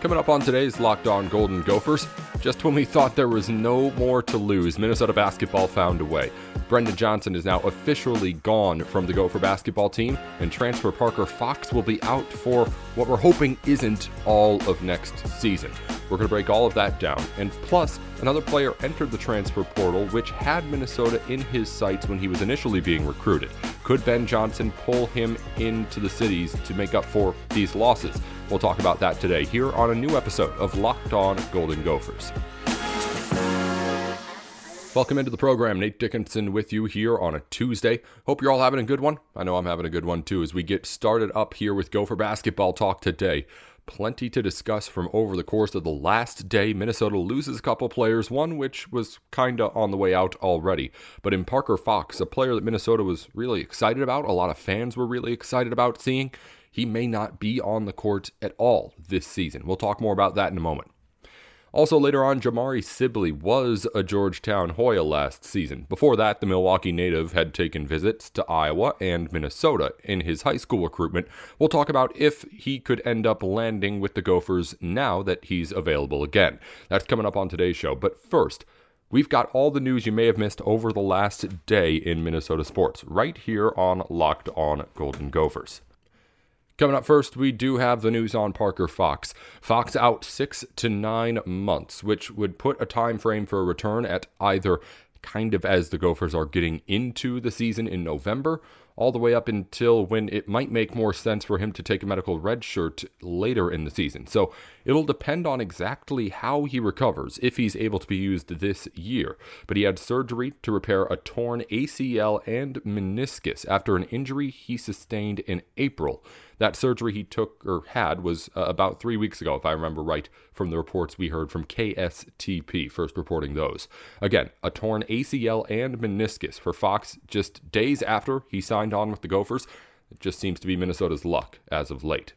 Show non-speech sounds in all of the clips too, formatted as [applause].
Coming up on today's Locked On Golden Gophers, just when we thought there was no more to lose, Minnesota basketball found a way. Brandon Johnson is now officially gone from the Gopher basketball team, and transfer Parker Fox will be out for what we're hoping isn't all of next season. We're going to break all of that down. And plus, another player entered the transfer portal, which had Minnesota in his sights when he was initially being recruited. Could Ben Johnson pull him into the cities to make up for these losses? We'll talk about that today here on a new episode of Locked On Golden Gophers. Welcome into the program. Nate Dickinson with you here on a Tuesday. Hope you're all having a good one. I know I'm having a good one too as we get started up here with Gopher basketball talk today. Plenty to discuss from over the course of the last day. Minnesota loses a couple players, one which was kind of on the way out already. But in Parker Fox, a player that Minnesota was really excited about, a lot of fans were really excited about seeing, he may not be on the court at all this season. We'll talk more about that in a moment. Also, later on, Jamari Sibley was a Georgetown Hoya last season. Before that, the Milwaukee native had taken visits to Iowa and Minnesota in his high school recruitment. We'll talk about if he could end up landing with the Gophers now that he's available again. That's coming up on today's show. But first, We've got all the news you may have missed over the last day in Minnesota sports right here on Locked On Golden Gophers. Coming up first, we do have the news on Parker Fox. Fox out six to nine months, which would put a time frame for a return at either kind of as the Gophers are getting into the season in November all the way up until when it might make more sense for him to take a medical red shirt later in the season. So it'll depend on exactly how he recovers if he's able to be used this year. But he had surgery to repair a torn ACL and meniscus after an injury he sustained in April. That surgery he took or had was uh, about three weeks ago, if I remember right, from the reports we heard from KSTP, first reporting those. Again, a torn ACL and meniscus for Fox just days after he signed on with the Gophers. It just seems to be Minnesota's luck as of late.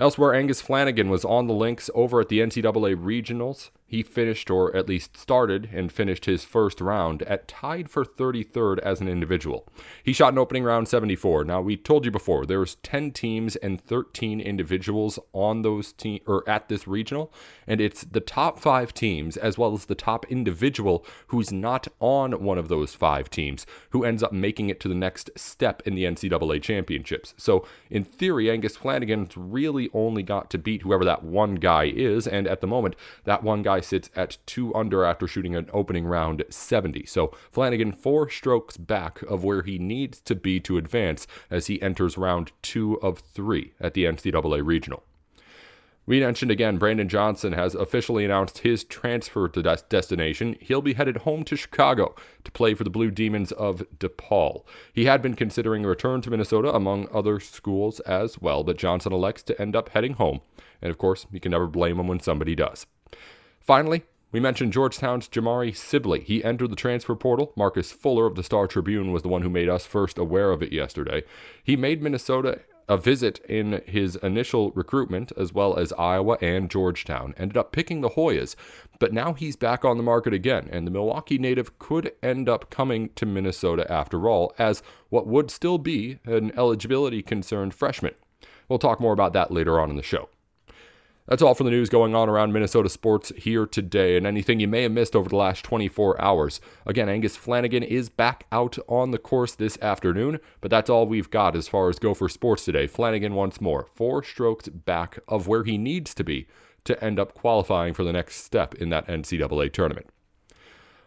Elsewhere, Angus Flanagan was on the links over at the NCAA Regionals. He finished, or at least started and finished his first round at tied for 33rd as an individual. He shot an opening round 74. Now we told you before there was 10 teams and 13 individuals on those team or at this regional, and it's the top five teams as well as the top individual who's not on one of those five teams who ends up making it to the next step in the NCAA championships. So in theory, Angus Flanagan's really only got to beat whoever that one guy is, and at the moment that one guy sits at two under after shooting an opening round 70. So Flanagan four strokes back of where he needs to be to advance as he enters round two of three at the NCAA Regional. We mentioned again, Brandon Johnson has officially announced his transfer to des- destination. He'll be headed home to Chicago to play for the Blue Demons of DePaul. He had been considering a return to Minnesota among other schools as well, but Johnson elects to end up heading home. And of course, you can never blame him when somebody does. Finally, we mentioned Georgetown's Jamari Sibley. He entered the transfer portal. Marcus Fuller of the Star Tribune was the one who made us first aware of it yesterday. He made Minnesota a visit in his initial recruitment, as well as Iowa and Georgetown. Ended up picking the Hoyas, but now he's back on the market again, and the Milwaukee native could end up coming to Minnesota after all, as what would still be an eligibility concerned freshman. We'll talk more about that later on in the show. That's all for the news going on around Minnesota sports here today and anything you may have missed over the last 24 hours. Again, Angus Flanagan is back out on the course this afternoon, but that's all we've got as far as Gopher sports today. Flanagan once more, four strokes back of where he needs to be to end up qualifying for the next step in that NCAA tournament.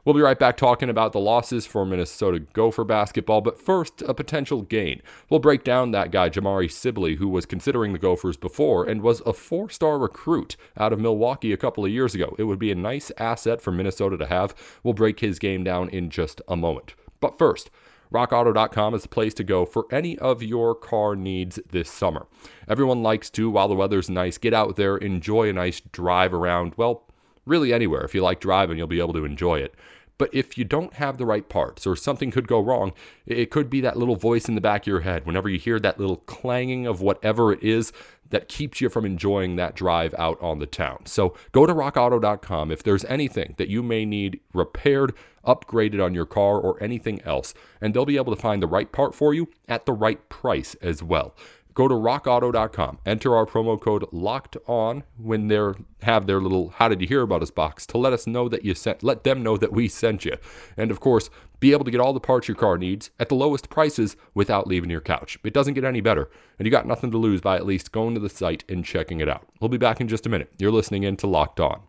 We'll be right back talking about the losses for Minnesota Gopher basketball, but first, a potential gain. We'll break down that guy, Jamari Sibley, who was considering the Gophers before and was a four star recruit out of Milwaukee a couple of years ago. It would be a nice asset for Minnesota to have. We'll break his game down in just a moment. But first, RockAuto.com is the place to go for any of your car needs this summer. Everyone likes to, while the weather's nice, get out there, enjoy a nice drive around, well, really anywhere. If you like driving, you'll be able to enjoy it. But if you don't have the right parts or something could go wrong, it could be that little voice in the back of your head whenever you hear that little clanging of whatever it is that keeps you from enjoying that drive out on the town. So go to rockauto.com if there's anything that you may need repaired, upgraded on your car, or anything else, and they'll be able to find the right part for you at the right price as well. Go to rockauto.com, enter our promo code locked on when they have their little how did you hear about us box to let us know that you sent let them know that we sent you. And of course, be able to get all the parts your car needs at the lowest prices without leaving your couch. It doesn't get any better, and you got nothing to lose by at least going to the site and checking it out. We'll be back in just a minute. You're listening in to Locked On.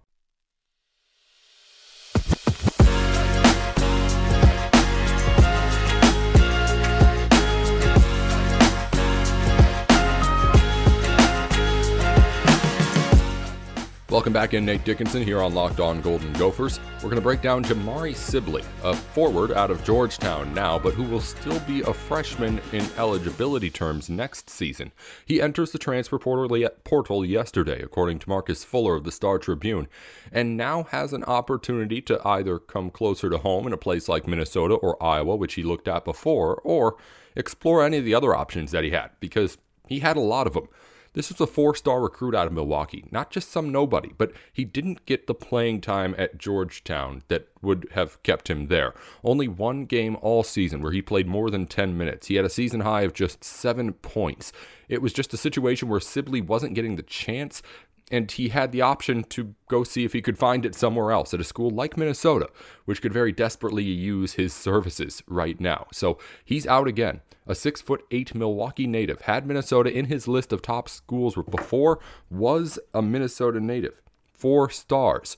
Welcome back in, Nate Dickinson here on Locked On Golden Gophers. We're going to break down Jamari Sibley, a forward out of Georgetown now, but who will still be a freshman in eligibility terms next season. He enters the transfer portal yesterday, according to Marcus Fuller of the Star Tribune, and now has an opportunity to either come closer to home in a place like Minnesota or Iowa, which he looked at before, or explore any of the other options that he had, because he had a lot of them. This was a four star recruit out of Milwaukee, not just some nobody, but he didn't get the playing time at Georgetown that would have kept him there. Only one game all season where he played more than 10 minutes. He had a season high of just seven points. It was just a situation where Sibley wasn't getting the chance and he had the option to go see if he could find it somewhere else at a school like Minnesota, which could very desperately use his services right now. So he's out again. A six foot eight Milwaukee native had Minnesota in his list of top schools before was a Minnesota native. Four stars.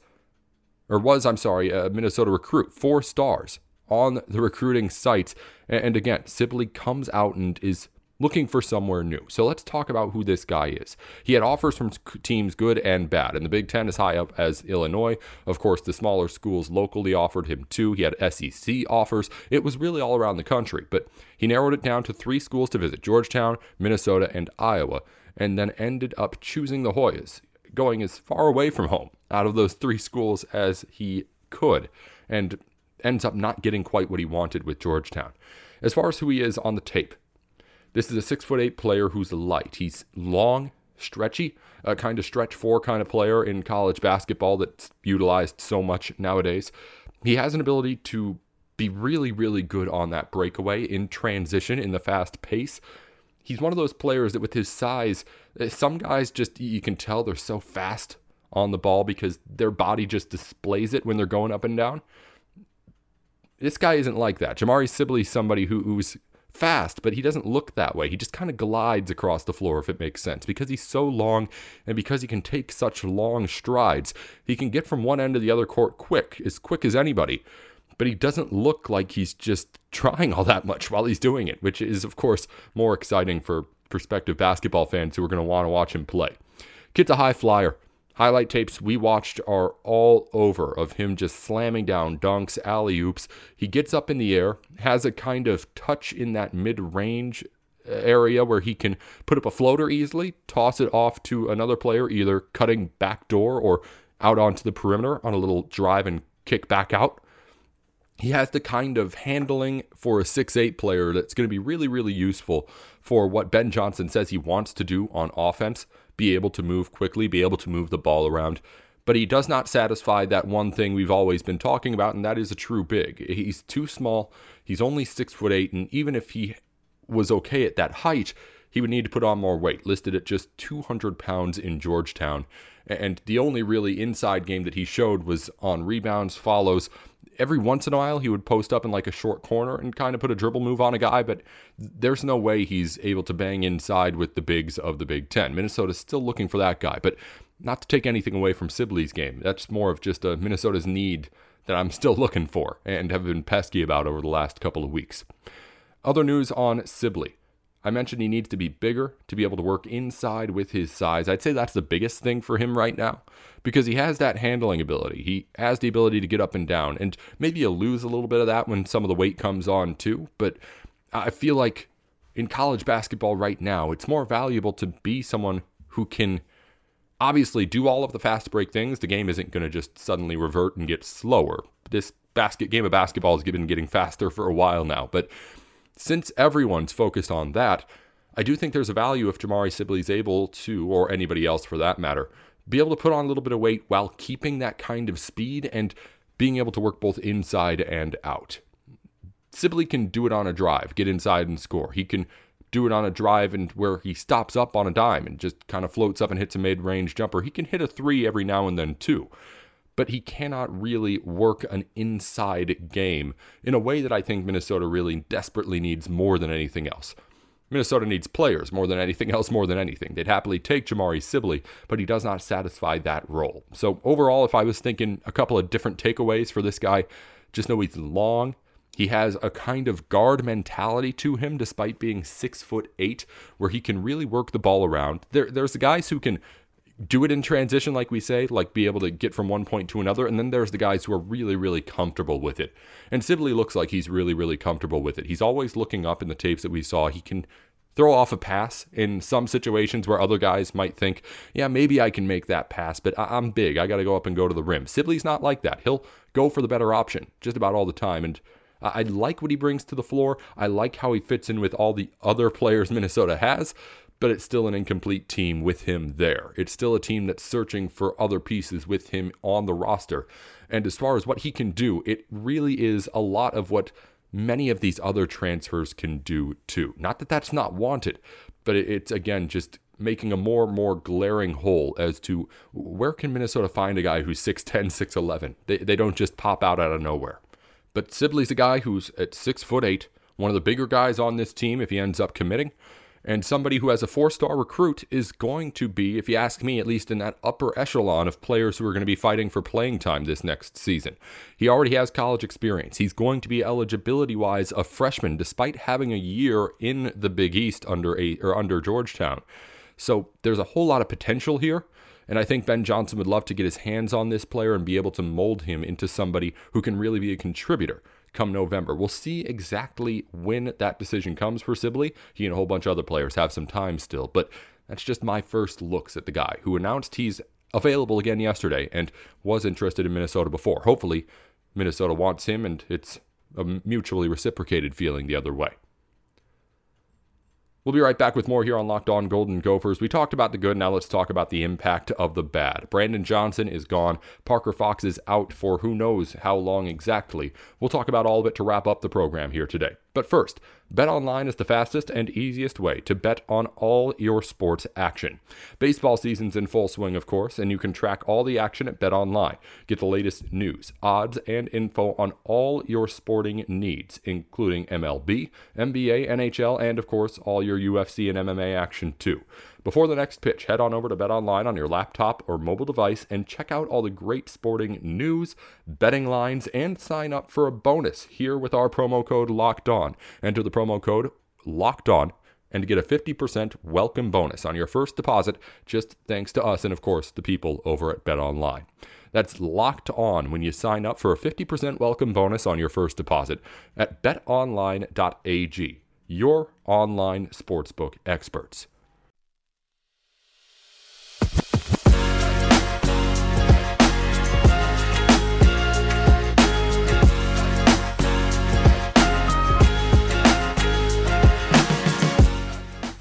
Or was, I'm sorry, a Minnesota recruit. Four stars on the recruiting sites. And again, Sibley comes out and is looking for somewhere new. So let's talk about who this guy is. He had offers from teams good and bad, and the Big Ten is high up as Illinois. Of course, the smaller schools locally offered him two. He had SEC offers. It was really all around the country, but he narrowed it down to three schools to visit Georgetown, Minnesota, and Iowa, and then ended up choosing the Hoyas, going as far away from home out of those three schools as he could, and ends up not getting quite what he wanted with Georgetown. As far as who he is on the tape, this is a six foot eight player who's light. He's long, stretchy, a kind of stretch four kind of player in college basketball that's utilized so much nowadays. He has an ability to be really, really good on that breakaway in transition in the fast pace. He's one of those players that, with his size, eh, some guys just, you can tell they're so fast on the ball because their body just displays it when they're going up and down. This guy isn't like that. Jamari Sibley's somebody who, who's fast, but he doesn't look that way. He just kind of glides across the floor, if it makes sense. Because he's so long and because he can take such long strides, he can get from one end to the other court quick, as quick as anybody. But he doesn't look like he's just trying all that much while he's doing it, which is, of course, more exciting for prospective basketball fans who are going to want to watch him play. Kid's a high flyer highlight tapes we watched are all over of him just slamming down dunks, alley oops. He gets up in the air, has a kind of touch in that mid range area where he can put up a floater easily, toss it off to another player, either cutting back door or out onto the perimeter on a little drive and kick back out. He has the kind of handling for a six-eight player that's going to be really, really useful for what Ben Johnson says he wants to do on offense be able to move quickly, be able to move the ball around. But he does not satisfy that one thing we've always been talking about, and that is a true big. He's too small. He's only six foot eight, and even if he was okay at that height, he would need to put on more weight, listed at just 200 pounds in Georgetown. And the only really inside game that he showed was on rebounds, follows, every once in a while he would post up in like a short corner and kind of put a dribble move on a guy, but there's no way he's able to bang inside with the bigs of the Big Ten. Minnesota's still looking for that guy, but not to take anything away from Sibley's game. That's more of just a Minnesota's need that I'm still [laughs] looking for and have been pesky about over the last couple of weeks. Other news on Sibley. I mentioned he needs to be bigger to be able to work inside with his size. I'd say that's the biggest thing for him right now because he has that handling ability. He has the ability to get up and down, and maybe you'll lose a little bit of that when some of the weight comes on too. But I feel like in college basketball right now, it's more valuable to be someone who can obviously do all of the fast break things. The game isn't going to just suddenly revert and get slower. This basket game of basketball has been getting faster for a while now, but since everyone's focused on that, I do think there's a value if Jamari Sibley's able to, or anybody else for that matter, be able to put on a little bit of weight while keeping that kind of speed and being able to work both inside and out. Sibley can do it on a drive, get inside and score. He can do it on a drive and where he stops up on a dime and just kind of floats up and hits a mid-range jumper. He can hit a three every now and then too but he cannot really work an inside game in a way that I think Minnesota really desperately needs more than anything else. Minnesota needs players more than anything else, more than anything. They'd happily take Jamari Sibley, but he does not satisfy that role. So, overall, if I was thinking a couple of different takeaways for this guy, just know he's long. He has a kind of guard mentality to him, despite being six foot eight, where he can really work the ball around. There, there's the guys who can do it in transition, like we say, like be able to get from one point to another. And then there's the guys who are really, really comfortable with it. And Sibley looks like he's really, really comfortable with it. He's always looking up in the tapes that we saw. He can throw off a pass in some situations where other guys might think, yeah, maybe I can make that pass, but I- am big. I got to go up and go to the rim. Sibley's not like that. He'll go for the better option just about all the time. And I like what he brings to the floor. I like how he fits in with all the other players [laughs] Minnesota has, but it's still an incomplete team with him there. It's still a team that's searching for other pieces with him on the roster. And as far as what he can do, it really is a lot of what many of these other transfers can do too. Not that that's not wanted, but it's again just making a more and more glaring hole as to where can Minnesota find a guy who's 6'10, 6'11. They, they don't just pop out out of nowhere. But Sibley's a guy who's at 6 foot 8, one of the bigger guys on this team if he ends up committing. And somebody who has a four star recruit is going to be, if you ask me, at least in that upper echelon of players who are going to be fighting for playing time this next season. He already has college experience. He's going to be eligibility wise a freshman, despite having a year in the Big East under a or under Georgetown. So there's a whole lot of potential here. And I think Ben Johnson would love to get his hands on this player and be able to mold him into somebody who can really be a contributor come November. We'll see exactly when that decision comes for Sibley. He and a whole bunch of other players have some time still, but that's just my first looks at the guy who announced he's available again yesterday and was interested in Minnesota before. Hopefully, Minnesota wants him and it's a mutually reciprocated feeling the other way. We'll be right back with more here on Locked On Golden Gophers. We talked about the good, now let's talk about the impact of the bad. Brandon Johnson is gone. Parker Fox is out for who knows how long exactly. We'll talk about all of it to wrap up the program here today. But first, BetOnline is the fastest and easiest way to bet on all your sports action. Baseball season's in full swing, of course, and you can track all the action at BetOnline. Get the latest news, odds, and info on all your sporting needs, including MLB, NBA, NHL, and of course, all your UFC and MMA action too. Before the next pitch, head on over to BetOnline on your laptop or mobile device and check out all the great sporting news, betting lines, and sign up for a bonus here with our promo code Locked On. Enter the promo code Locked On and get a 50% welcome bonus on your first deposit, just thanks to us and, of course, the people over at BetOnline. That's locked on when you sign up for a 50% welcome bonus on your first deposit at betonline.ag, your online sportsbook experts.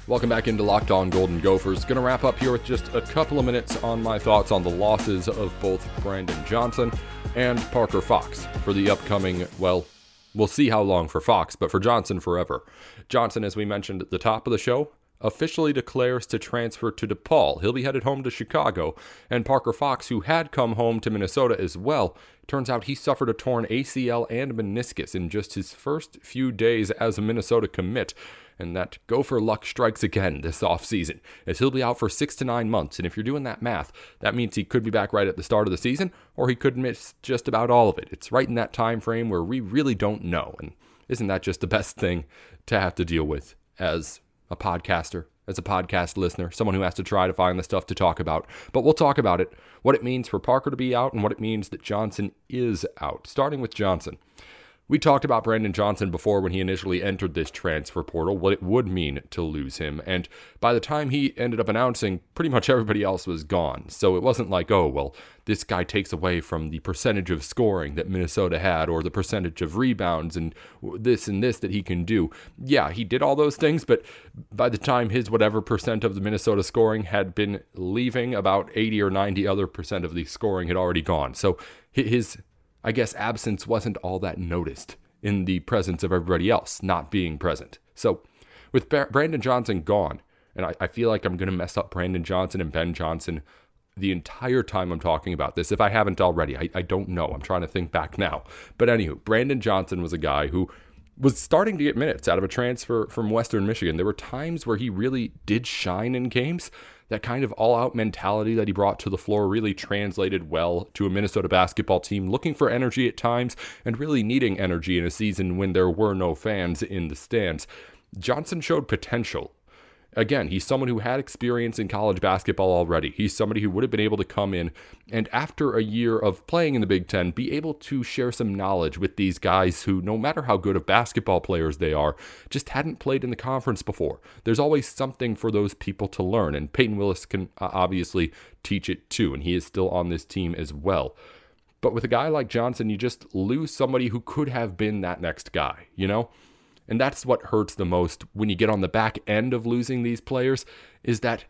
Welcome back into Locked On Golden Gophers. Going to wrap up here with just a couple of minutes on my thoughts on the losses of both Brandon Johnson and Parker Fox for the upcoming, well, we'll see how long for Fox, but for Johnson forever. Johnson, as we mentioned at the top of the show, officially declares to transfer to DePaul. He'll be headed home to Chicago. And Parker Fox, who had come home to Minnesota as well, turns out he suffered a torn ACL and meniscus in just his first few days as a Minnesota commit and that Gopher luck strikes again this offseason, as he'll be out for six to nine months. And if you're doing that math, that means he could be back right at the start of the season, or he could miss just about all of it. It's right in that time frame where we really don't know. And isn't that just the best thing to have to deal with as a podcaster, as a podcast listener, someone who has to try to find the stuff to talk about. But we'll talk about it, what it means for Parker to be out, and what it means that Johnson is out. Starting with Johnson. We talked about Brandon Johnson before when he initially entered this transfer portal, what it would mean to lose him. And by the time he ended up announcing, pretty much everybody else was gone. So it wasn't like, oh, well, this guy takes away from the percentage of scoring that Minnesota had or the percentage of rebounds and this and this that he can do. Yeah, he did all those things, but by the time his whatever percent of the Minnesota scoring had been leaving, about 80 or 90 other percent of the scoring had already gone. So his I guess absence wasn't all that noticed in the presence of everybody else not being present. So, With Brandon Johnson gone, and I, I feel like I'm going to mess up Brandon Johnson and Ben Johnson the entire time I'm talking about this. If I haven't already, I, I don't know. I'm trying to think back now. But anywho, Brandon Johnson was a guy who was starting to get minutes out of a transfer from Western Michigan. There were times where he really did shine in games. That kind of all out mentality that he brought to the floor really translated well to a Minnesota basketball team looking for energy at times and really needing energy in a season when there were no fans in the stands. Johnson showed potential Again, he's someone who had experience in college basketball already. He's somebody who would have been able to come in and, after a year of playing in the Big Ten, be able to share some knowledge with these guys who, no matter how good of basketball players they are, just hadn't played in the conference before. There's always something for those people to learn, and Peyton Willis can uh, obviously teach it too, and he is still on this team as well. But with a guy like Johnson, you just lose somebody who could have been that next guy, you know? And that's what hurts the most when you get on the back end of losing these players is that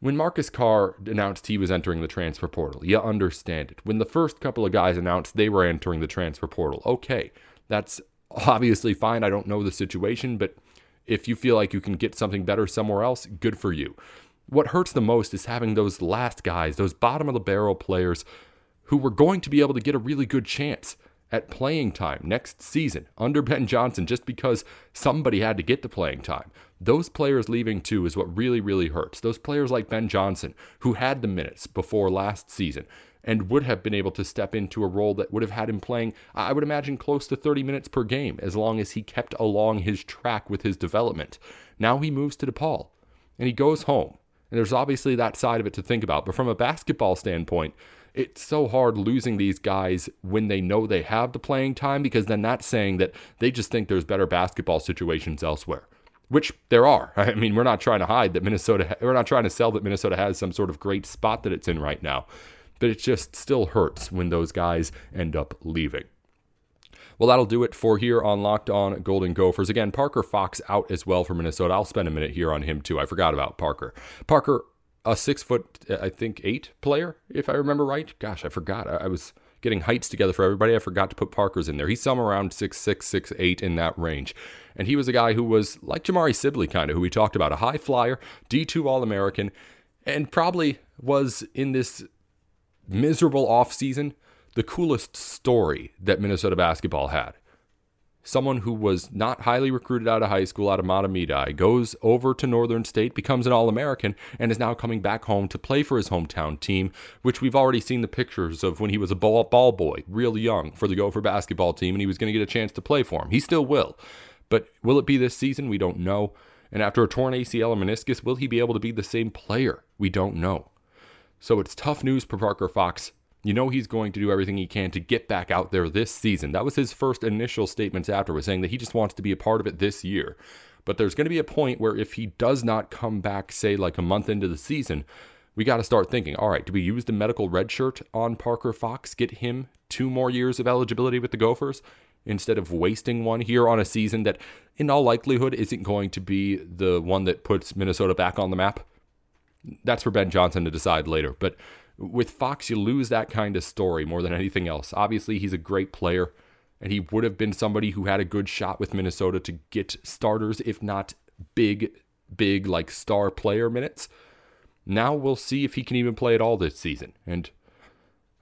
when Marcus Carr announced he was entering the transfer portal, you understand it. When the first couple of guys announced they were entering the transfer portal, okay, that's obviously fine. I don't know the situation, but if you feel like you can get something better somewhere else, good for you. What hurts the most is having those last guys, those bottom of the barrel players who were going to be able to get a really good chance at playing time next season under Ben Johnson just because somebody had to get the playing time. Those players leaving too is what really, really hurts. Those players like Ben Johnson, who had the minutes before last season and would have been able to step into a role that would have had him playing, I would imagine, close to 30 minutes per game as long as he kept along his track with his development. Now he moves to DePaul and he goes home. And there's obviously that side of it to think about. But from a basketball standpoint, it's so hard losing these guys when they know they have the playing time because then that's saying that they just think there's better basketball situations elsewhere. Which there are. [laughs] I mean, we're not trying to hide that Minnesota, we're not trying to sell that Minnesota has some sort of great spot that it's in right now. But it just still hurts when those guys end up leaving. Well, that'll do it for here on Locked On Golden Gophers. Again, Parker Fox out as well for Minnesota. I'll spend a minute here on him too. I forgot about Parker. Parker a six foot, I think eight player, if I remember right. Gosh, I forgot. I, was getting heights together for everybody. I forgot to put Parker's in there. He's somewhere around six six, six eight in that range. And he was a guy who was like Jamari Sibley, kind of, who we talked about, a high flyer, D2 All American, and probably was in this miserable offseason the coolest story that Minnesota basketball had someone who was not highly recruited out of high school out of Mahtomedi goes over to Northern State, becomes an All American, and is now coming back home to play for his hometown team, which we've already seen the pictures of when he was a ball, ball boy, real young, for the Gopher basketball team, and he was going to get a chance to play for him. He still will. But will it be this season? We don't know. And after a torn ACL or meniscus, will he be able to be the same player? We don't know. So it's tough news for Parker Fox you know he's going to do everything he can to get back out there this season. That was his first initial statements after was saying that he just wants to be a part of it this year. But there's going to be a point where if he does not come back, say like a month into the season, we got to start thinking, all right, do we use the medical red shirt on Parker Fox, get him two more years of eligibility with the Gophers instead of wasting one here on a season that in all likelihood isn't going to be the one that puts Minnesota back on the map? That's for Ben Johnson to decide later. But with Fox, you lose that kind of story more than anything else. Obviously, he's a great player, and he would have been somebody who had a good shot with Minnesota to get starters, if not big, big, like star player minutes. Now we'll see if he can even play at all this season. And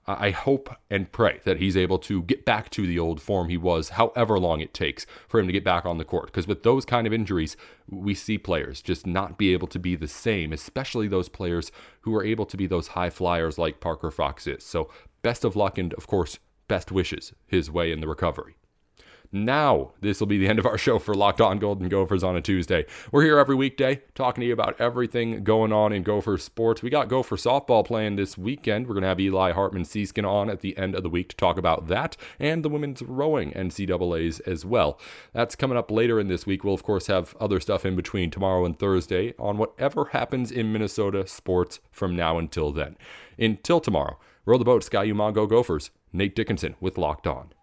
I hope and pray that he's able to get back to the old form he was, however long it takes for him to get back on the court. Because with those kind of injuries, we see players just not be able to be the same, especially those players who are able to be those high flyers like Parker Fox is. So, best of luck and, of course, best wishes his way in the recovery. Now, this will be the end of our show for Locked On Golden Gophers on a Tuesday. We're here every weekday talking to you about everything going on in Gopher sports. We got Gopher softball playing this weekend. We're going to have Eli Hartman Seaskin on at the end of the week to talk about that and the women's rowing NCAAs as well. That's coming up later in this week. We'll, of course, have other stuff in between tomorrow and Thursday on whatever happens in Minnesota sports from now until then. Until tomorrow, row the boat, Ski-U-Mah Gophers. Nate Dickinson with Locked On.